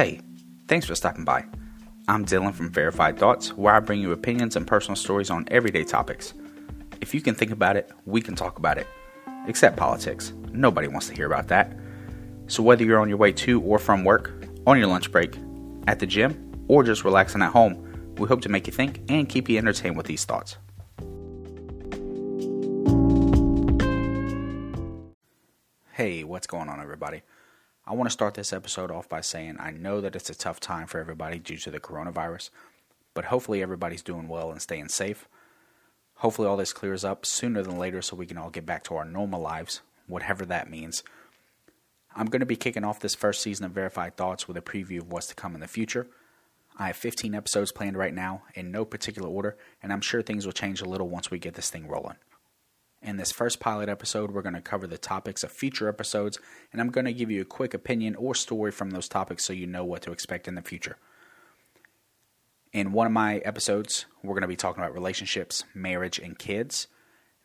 Hey, thanks for stopping by. I'm Dylan from Verified Thoughts, where I bring you opinions and personal stories on everyday topics. If you can think about it, we can talk about it. Except politics. Nobody wants to hear about that. So, whether you're on your way to or from work, on your lunch break, at the gym, or just relaxing at home, we hope to make you think and keep you entertained with these thoughts. Hey, what's going on, everybody? I want to start this episode off by saying I know that it's a tough time for everybody due to the coronavirus, but hopefully everybody's doing well and staying safe. Hopefully, all this clears up sooner than later so we can all get back to our normal lives, whatever that means. I'm going to be kicking off this first season of Verified Thoughts with a preview of what's to come in the future. I have 15 episodes planned right now in no particular order, and I'm sure things will change a little once we get this thing rolling. In this first pilot episode, we're going to cover the topics of future episodes, and I'm going to give you a quick opinion or story from those topics so you know what to expect in the future. In one of my episodes, we're going to be talking about relationships, marriage, and kids.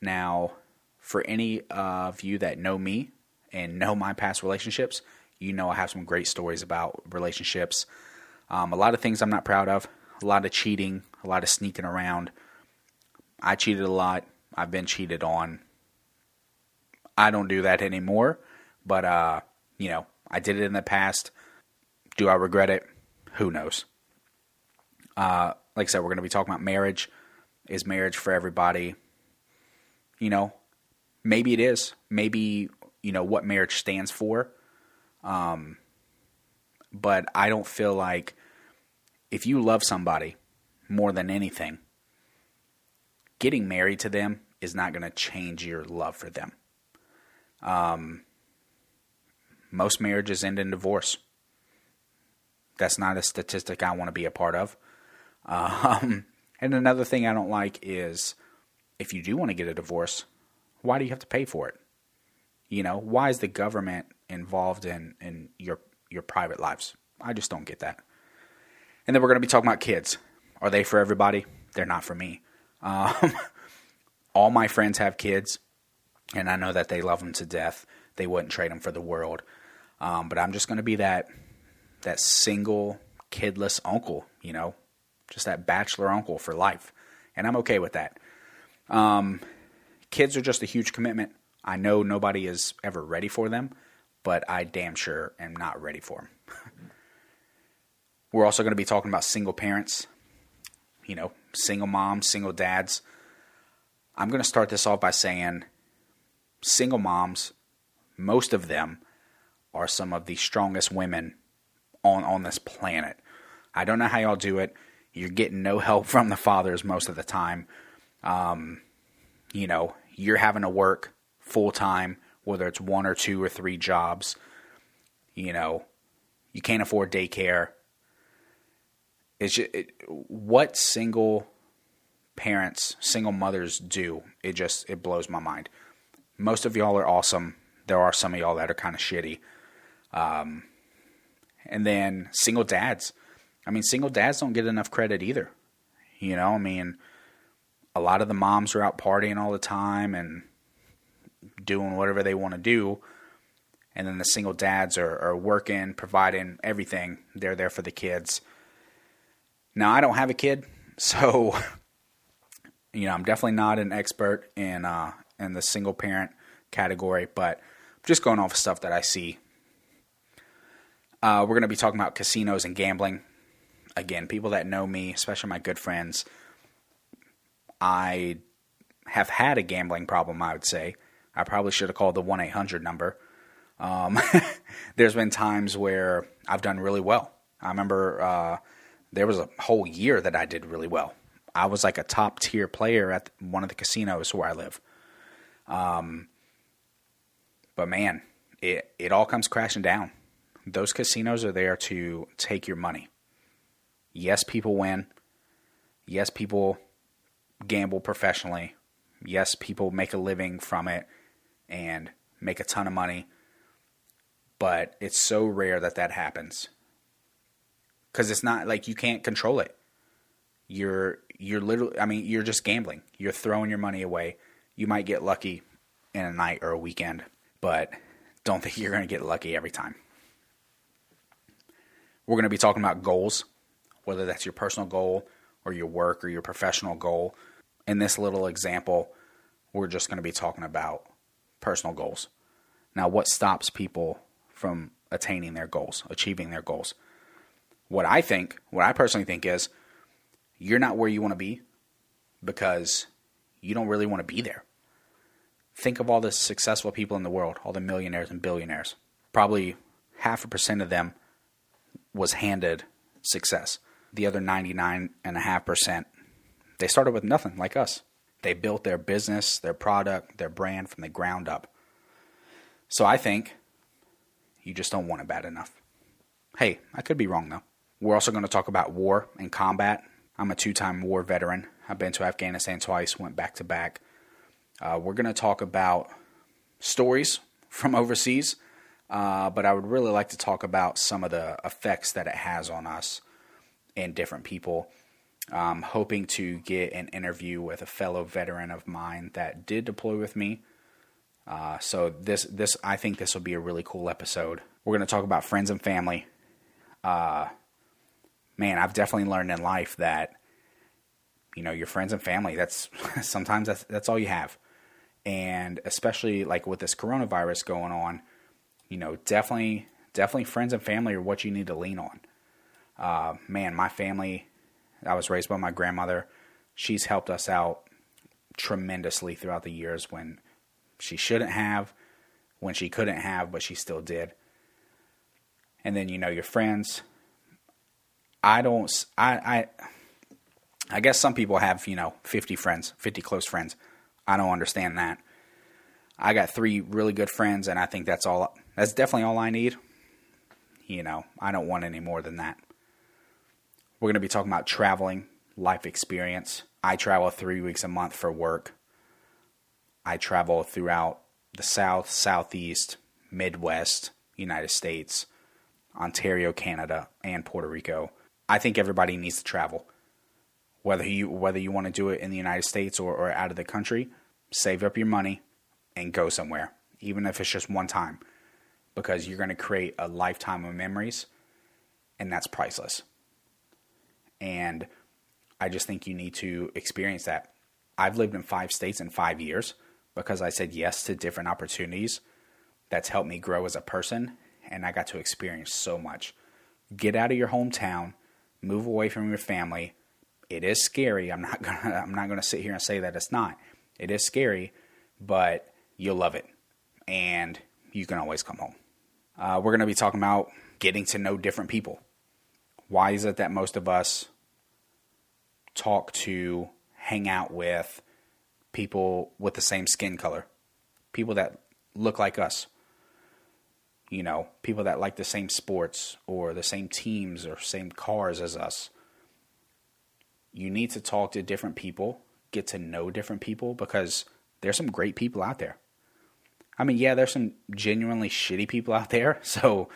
Now, for any of you that know me and know my past relationships, you know I have some great stories about relationships. Um, a lot of things I'm not proud of, a lot of cheating, a lot of sneaking around. I cheated a lot I've been cheated on. I don't do that anymore, but uh, you know, I did it in the past. Do I regret it? Who knows? Uh, like I said, we're going to be talking about marriage. Is marriage for everybody? You know, maybe it is. Maybe you know what marriage stands for. Um, but I don't feel like if you love somebody more than anything, getting married to them is not going to change your love for them. Um, most marriages end in divorce. That's not a statistic I want to be a part of. Um, and another thing I don't like is if you do want to get a divorce, why do you have to pay for it? You know, why is the government involved in, in your your private lives? I just don't get that. And then we're going to be talking about kids. Are they for everybody? They're not for me. Um, all my friends have kids, and I know that they love them to death. They wouldn't trade them for the world. Um, but I'm just going to be that that single kidless uncle, you know, just that bachelor uncle for life, and I'm okay with that. Um, kids are just a huge commitment. I know nobody is ever ready for them, but I damn sure am not ready for them. We're also going to be talking about single parents, you know, single moms, single dads. I'm going to start this off by saying single moms, most of them are some of the strongest women on, on this planet. I don't know how y'all do it. You're getting no help from the fathers most of the time. Um, you know, you're having to work full time, whether it's one or two or three jobs. You know, you can't afford daycare. It's just, it, what single parents, single mothers do. It just it blows my mind. Most of y'all are awesome. There are some of y'all that are kind of shitty. Um, and then single dads. I mean, single dads don't get enough credit either. You know, I mean, a lot of the moms are out partying all the time and doing whatever they want to do. And then the single dads are, are working, providing everything. They're there for the kids. Now, I don't have a kid, so you know, I'm definitely not an expert in uh, in the single parent category, but just going off of stuff that I see. Uh, we're going to be talking about casinos and gambling. Again, people that know me, especially my good friends, I have had a gambling problem. I would say I probably should have called the one eight hundred number. Um, there's been times where I've done really well. I remember uh, there was a whole year that I did really well I was like a top tier player at one of the casinos where I live. Um, but man, it it all comes crashing down. Those casinos are there to take your money. Yes, people win. Yes, people gamble professionally. Yes, people make a living from it and make a ton of money. But it's so rare that that happens. Cuz it's not like you can't control it. You're you're literally, I mean, you're just gambling. You're throwing your money away. You might get lucky in a night or a weekend, but don't think you're going to get lucky every time. We're going to be talking about goals, whether that's your personal goal or your work or your professional goal. In this little example, we're just going to be talking about personal goals. Now, what stops people from attaining their goals, achieving their goals? What I think, what I personally think is, you're not where you want to be because you don't really want to be there. Think of all the successful people in the world, all the millionaires and billionaires. Probably half a percent of them was handed success. The other 99.5%, they started with nothing like us. They built their business, their product, their brand from the ground up. So I think you just don't want it bad enough. Hey, I could be wrong though. We're also going to talk about war and combat. I'm a two time war veteran. I've been to Afghanistan twice, went back to back. Uh, we're going to talk about stories from overseas, uh, but I would really like to talk about some of the effects that it has on us and different people. I'm hoping to get an interview with a fellow veteran of mine that did deploy with me. Uh, so this this I think this will be a really cool episode. We're going to talk about friends and family. Uh, man, I've definitely learned in life that you know your friends and family. That's sometimes that's that's all you have, and especially like with this coronavirus going on, you know, definitely definitely friends and family are what you need to lean on. Uh, man, my family, I was raised by my grandmother. She's helped us out tremendously throughout the years when she shouldn't have, when she couldn't have, but she still did. And then you know your friends. I don't. I I. I guess some people have you know 50 friends, 50 close friends. I don't understand that. I got three really good friends, and I think that's all. That's definitely all I need. You know, I don't want any more than that. We're going to be talking about traveling, life experience. I travel three weeks a month for work. I travel throughout the South, Southeast, Midwest, United States, Ontario, Canada, and Puerto Rico. I think everybody needs to travel. Whether you whether you want to do it in the United States or, or out of the country, save up your money and go somewhere, even if it's just one time, because you're going to create a lifetime of memories, and that's priceless. And I just think you need to experience that. I've lived in five states in five years because I said yes to different opportunities. That's helped me grow as a person, and I got to experience so much. Get out of your hometown, move away from your family. It is scary. I'm not gonna I'm not gonna sit here and say that it's not. It is scary, but you'll love it, and you can always come home. Uh, we're gonna be talking about getting to know different people. Why is it that most of us talk to, hang out with, people with the same skin color, people that look like us, you know, people that like the same sports or the same teams or same cars as us. You need to talk to different people, get to know different people because there's some great people out there. I mean, yeah, there's some genuinely shitty people out there. So,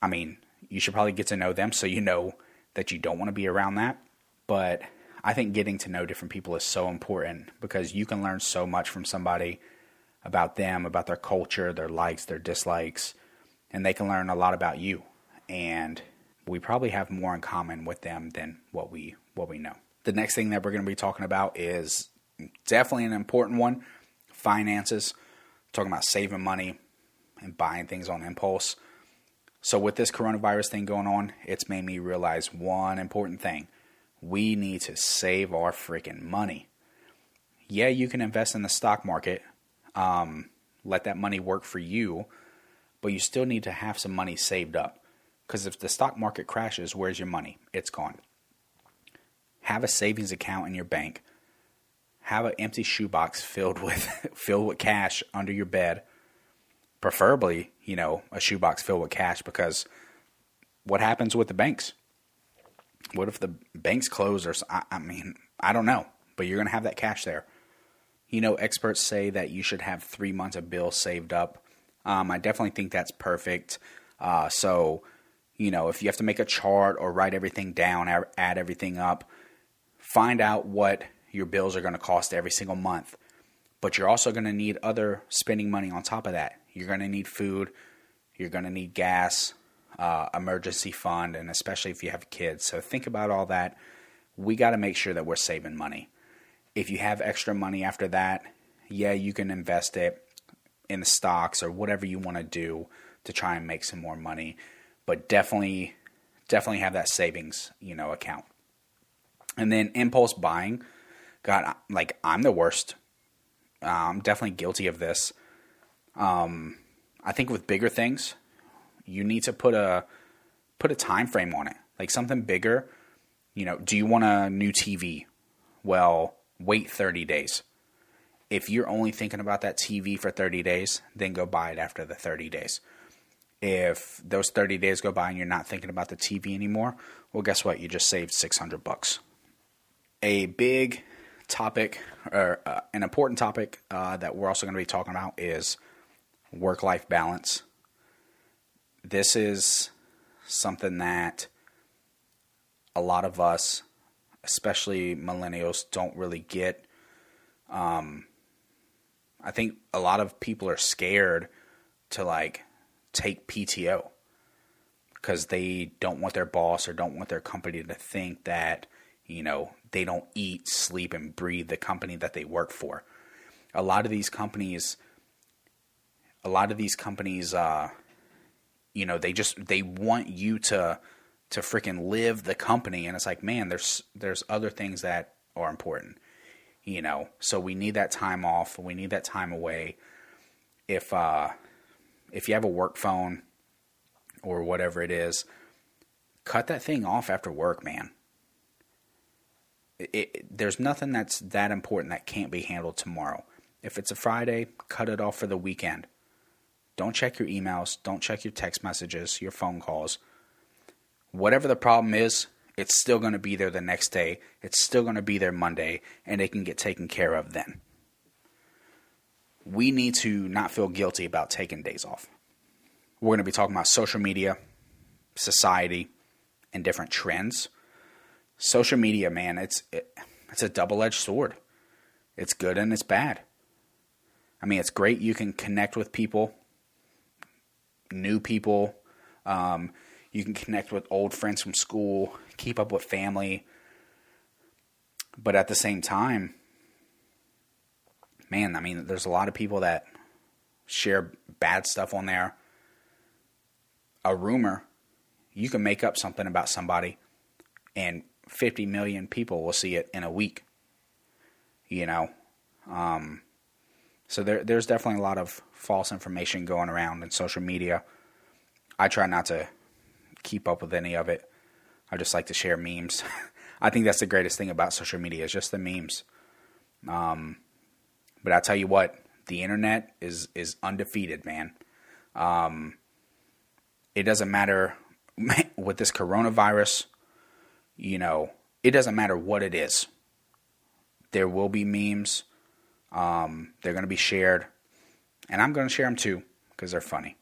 I mean, you should probably get to know them so you know that you don't want to be around that. But I think getting to know different people is so important because you can learn so much from somebody about them, about their culture, their likes, their dislikes, and they can learn a lot about you. And we probably have more in common with them than what we what we know. The next thing that we're going to be talking about is definitely an important one, finances. Talking about saving money and buying things on impulse. So with this coronavirus thing going on, it's made me realize one important thing we need to save our freaking money. Yeah, you can invest in the stock market, um, let that money work for you, but you still need to have some money saved up. Because if the stock market crashes, where's your money? It's gone. Have a savings account in your bank. Have an empty shoebox filled with filled with cash under your bed. Preferably, you know, a shoebox filled with cash because what happens with the banks? What if the banks close or I, I mean, I don't know, but you're going to have that cash there. You know, experts say that you should have three months of bills saved up. Um, I definitely think that's perfect. Uh, so, you know, if you have to make a chart or write everything down, add everything up, find out what your bills are going to cost every single month. But you're also going to need other spending money on top of that. You're going to need food, you're going to need gas, uh, emergency fund, and especially if you have kids. So think about all that. We got to make sure that we're saving money. If you have extra money after that, yeah, you can invest it in the stocks or whatever you want to do to try and make some more money. But definitely, definitely have that savings, you know, account. And then impulse buying. God, like I'm the worst. Uh, I'm definitely guilty of this. Um, I think with bigger things, you need to put a put a time frame on it, like something bigger. You know, do you want a new TV? Well, wait 30 days. If you're only thinking about that TV for 30 days, then go buy it after the 30 days. If those 30 days go by and you're not thinking about the TV anymore, well, guess what? You just saved 600 bucks. A big topic, or uh, an important topic uh, that we're also going to be talking about is work life balance. This is something that a lot of us, especially millennials, don't really get. Um, I think a lot of people are scared to like take PTO because they don't want their boss or don't want their company to think that, you know, they don't eat, sleep, and breathe the company that they work for. A lot of these companies a lot of these companies, uh, you know, they just they want you to to freaking live the company, and it's like, man, there's there's other things that are important, you know. So we need that time off. We need that time away. If uh, if you have a work phone or whatever it is, cut that thing off after work, man. It, it, there's nothing that's that important that can't be handled tomorrow. If it's a Friday, cut it off for the weekend. Don't check your emails. Don't check your text messages, your phone calls. Whatever the problem is, it's still going to be there the next day. It's still going to be there Monday, and it can get taken care of then. We need to not feel guilty about taking days off. We're going to be talking about social media, society, and different trends. Social media, man, it's it, it's a double-edged sword. It's good and it's bad. I mean, it's great you can connect with people new people. Um, you can connect with old friends from school, keep up with family. But at the same time, man, I mean, there's a lot of people that share bad stuff on there. A rumor, you can make up something about somebody, and 50 million people will see it in a week. You know, um, so there, there's definitely a lot of false information going around in social media. I try not to keep up with any of it. I just like to share memes. I think that's the greatest thing about social media is just the memes. Um, but I tell you what, the internet is is undefeated, man. Um, it doesn't matter with this coronavirus. You know, it doesn't matter what it is. There will be memes um, they're going to be shared, and I'm going to share them too because they're funny.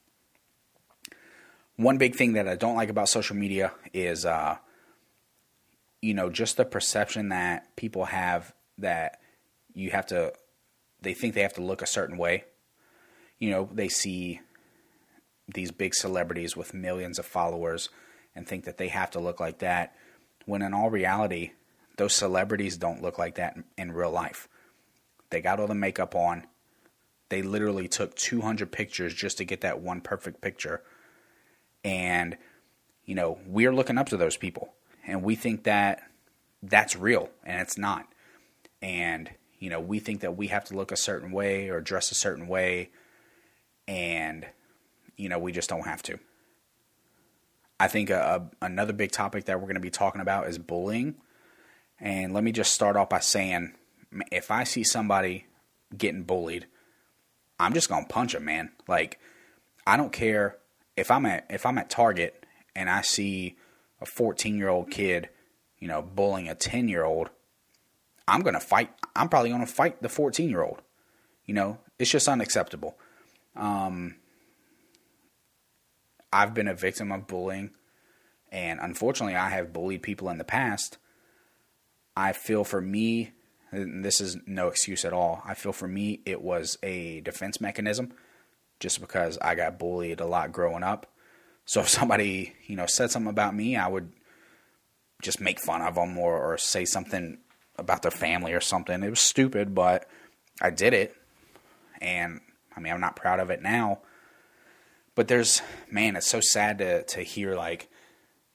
One big thing that I don't like about social media is, uh, you know, just the perception that people have that you have to, they think they have to look a certain way. You know, they see these big celebrities with millions of followers and think that they have to look like that, when in all reality, those celebrities don't look like that in real life. They got all the makeup on. They literally took 200 pictures just to get that one perfect picture. And, you know, we're looking up to those people. And we think that that's real, and it's not. And, you know, we think that we have to look a certain way or dress a certain way. And, you know, we just don't have to. I think a, a, another big topic that we're going to be talking about is bullying. And let me just start off by saying if I see somebody getting bullied, I'm just gonna punch them, man. Like I don't care if I'm at if I'm at Target and I see a 14 year old kid, you know, bullying a 10 year old. I'm gonna fight. I'm probably gonna fight the 14 year old. You know, it's just unacceptable. Um, I've been a victim of bullying, and unfortunately, I have bullied people in the past. I feel for me this is no excuse at all. I feel for me, it was a defense mechanism just because I got bullied a lot growing up. So if somebody, you know, said something about me, I would just make fun of them or, or say something about their family or something. It was stupid, but I did it. And I mean, I'm not proud of it now. But there's, man, it's so sad to, to hear like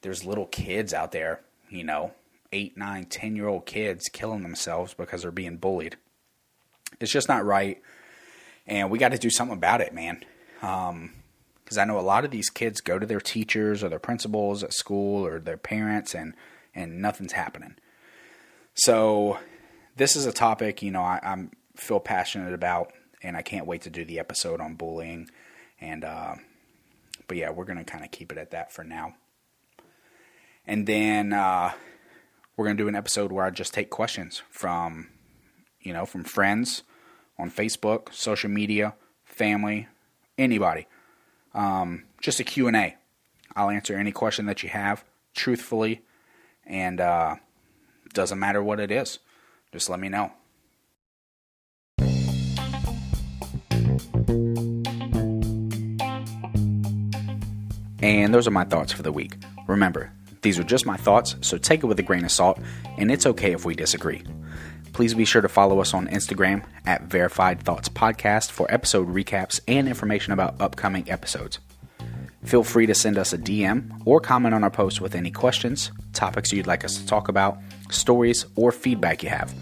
there's little kids out there, you know, eight, nine, ten year old kids killing themselves because they're being bullied. It's just not right. And we got to do something about it, man. Um, because I know a lot of these kids go to their teachers or their principals at school or their parents and and nothing's happening. So this is a topic you know I, am feel passionate about, and I can't wait to do the episode on bullying. And uh, but yeah, we're gonna kind of keep it at that for now. And then uh, we're gonna do an episode where I just take questions from you know from friends on Facebook, social media, family, anybody. Um, just a Q&A. I'll answer any question that you have truthfully and uh, doesn't matter what it is. Just let me know. And those are my thoughts for the week. Remember, these are just my thoughts, so take it with a grain of salt, and it's okay if we disagree. Please be sure to follow us on Instagram at Verified Thoughts Podcast for episode recaps and information about upcoming episodes. Feel free to send us a DM or comment on our post with any questions, topics you'd like us to talk about, stories, or feedback you have.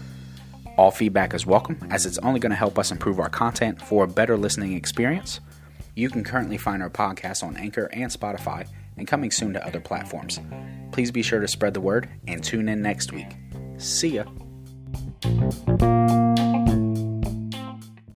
All feedback is welcome as it's only going to help us improve our content for a better listening experience. You can currently find our podcast on Anchor and Spotify and coming soon to other platforms. Please be sure to spread the word and tune in next week. See ya. Música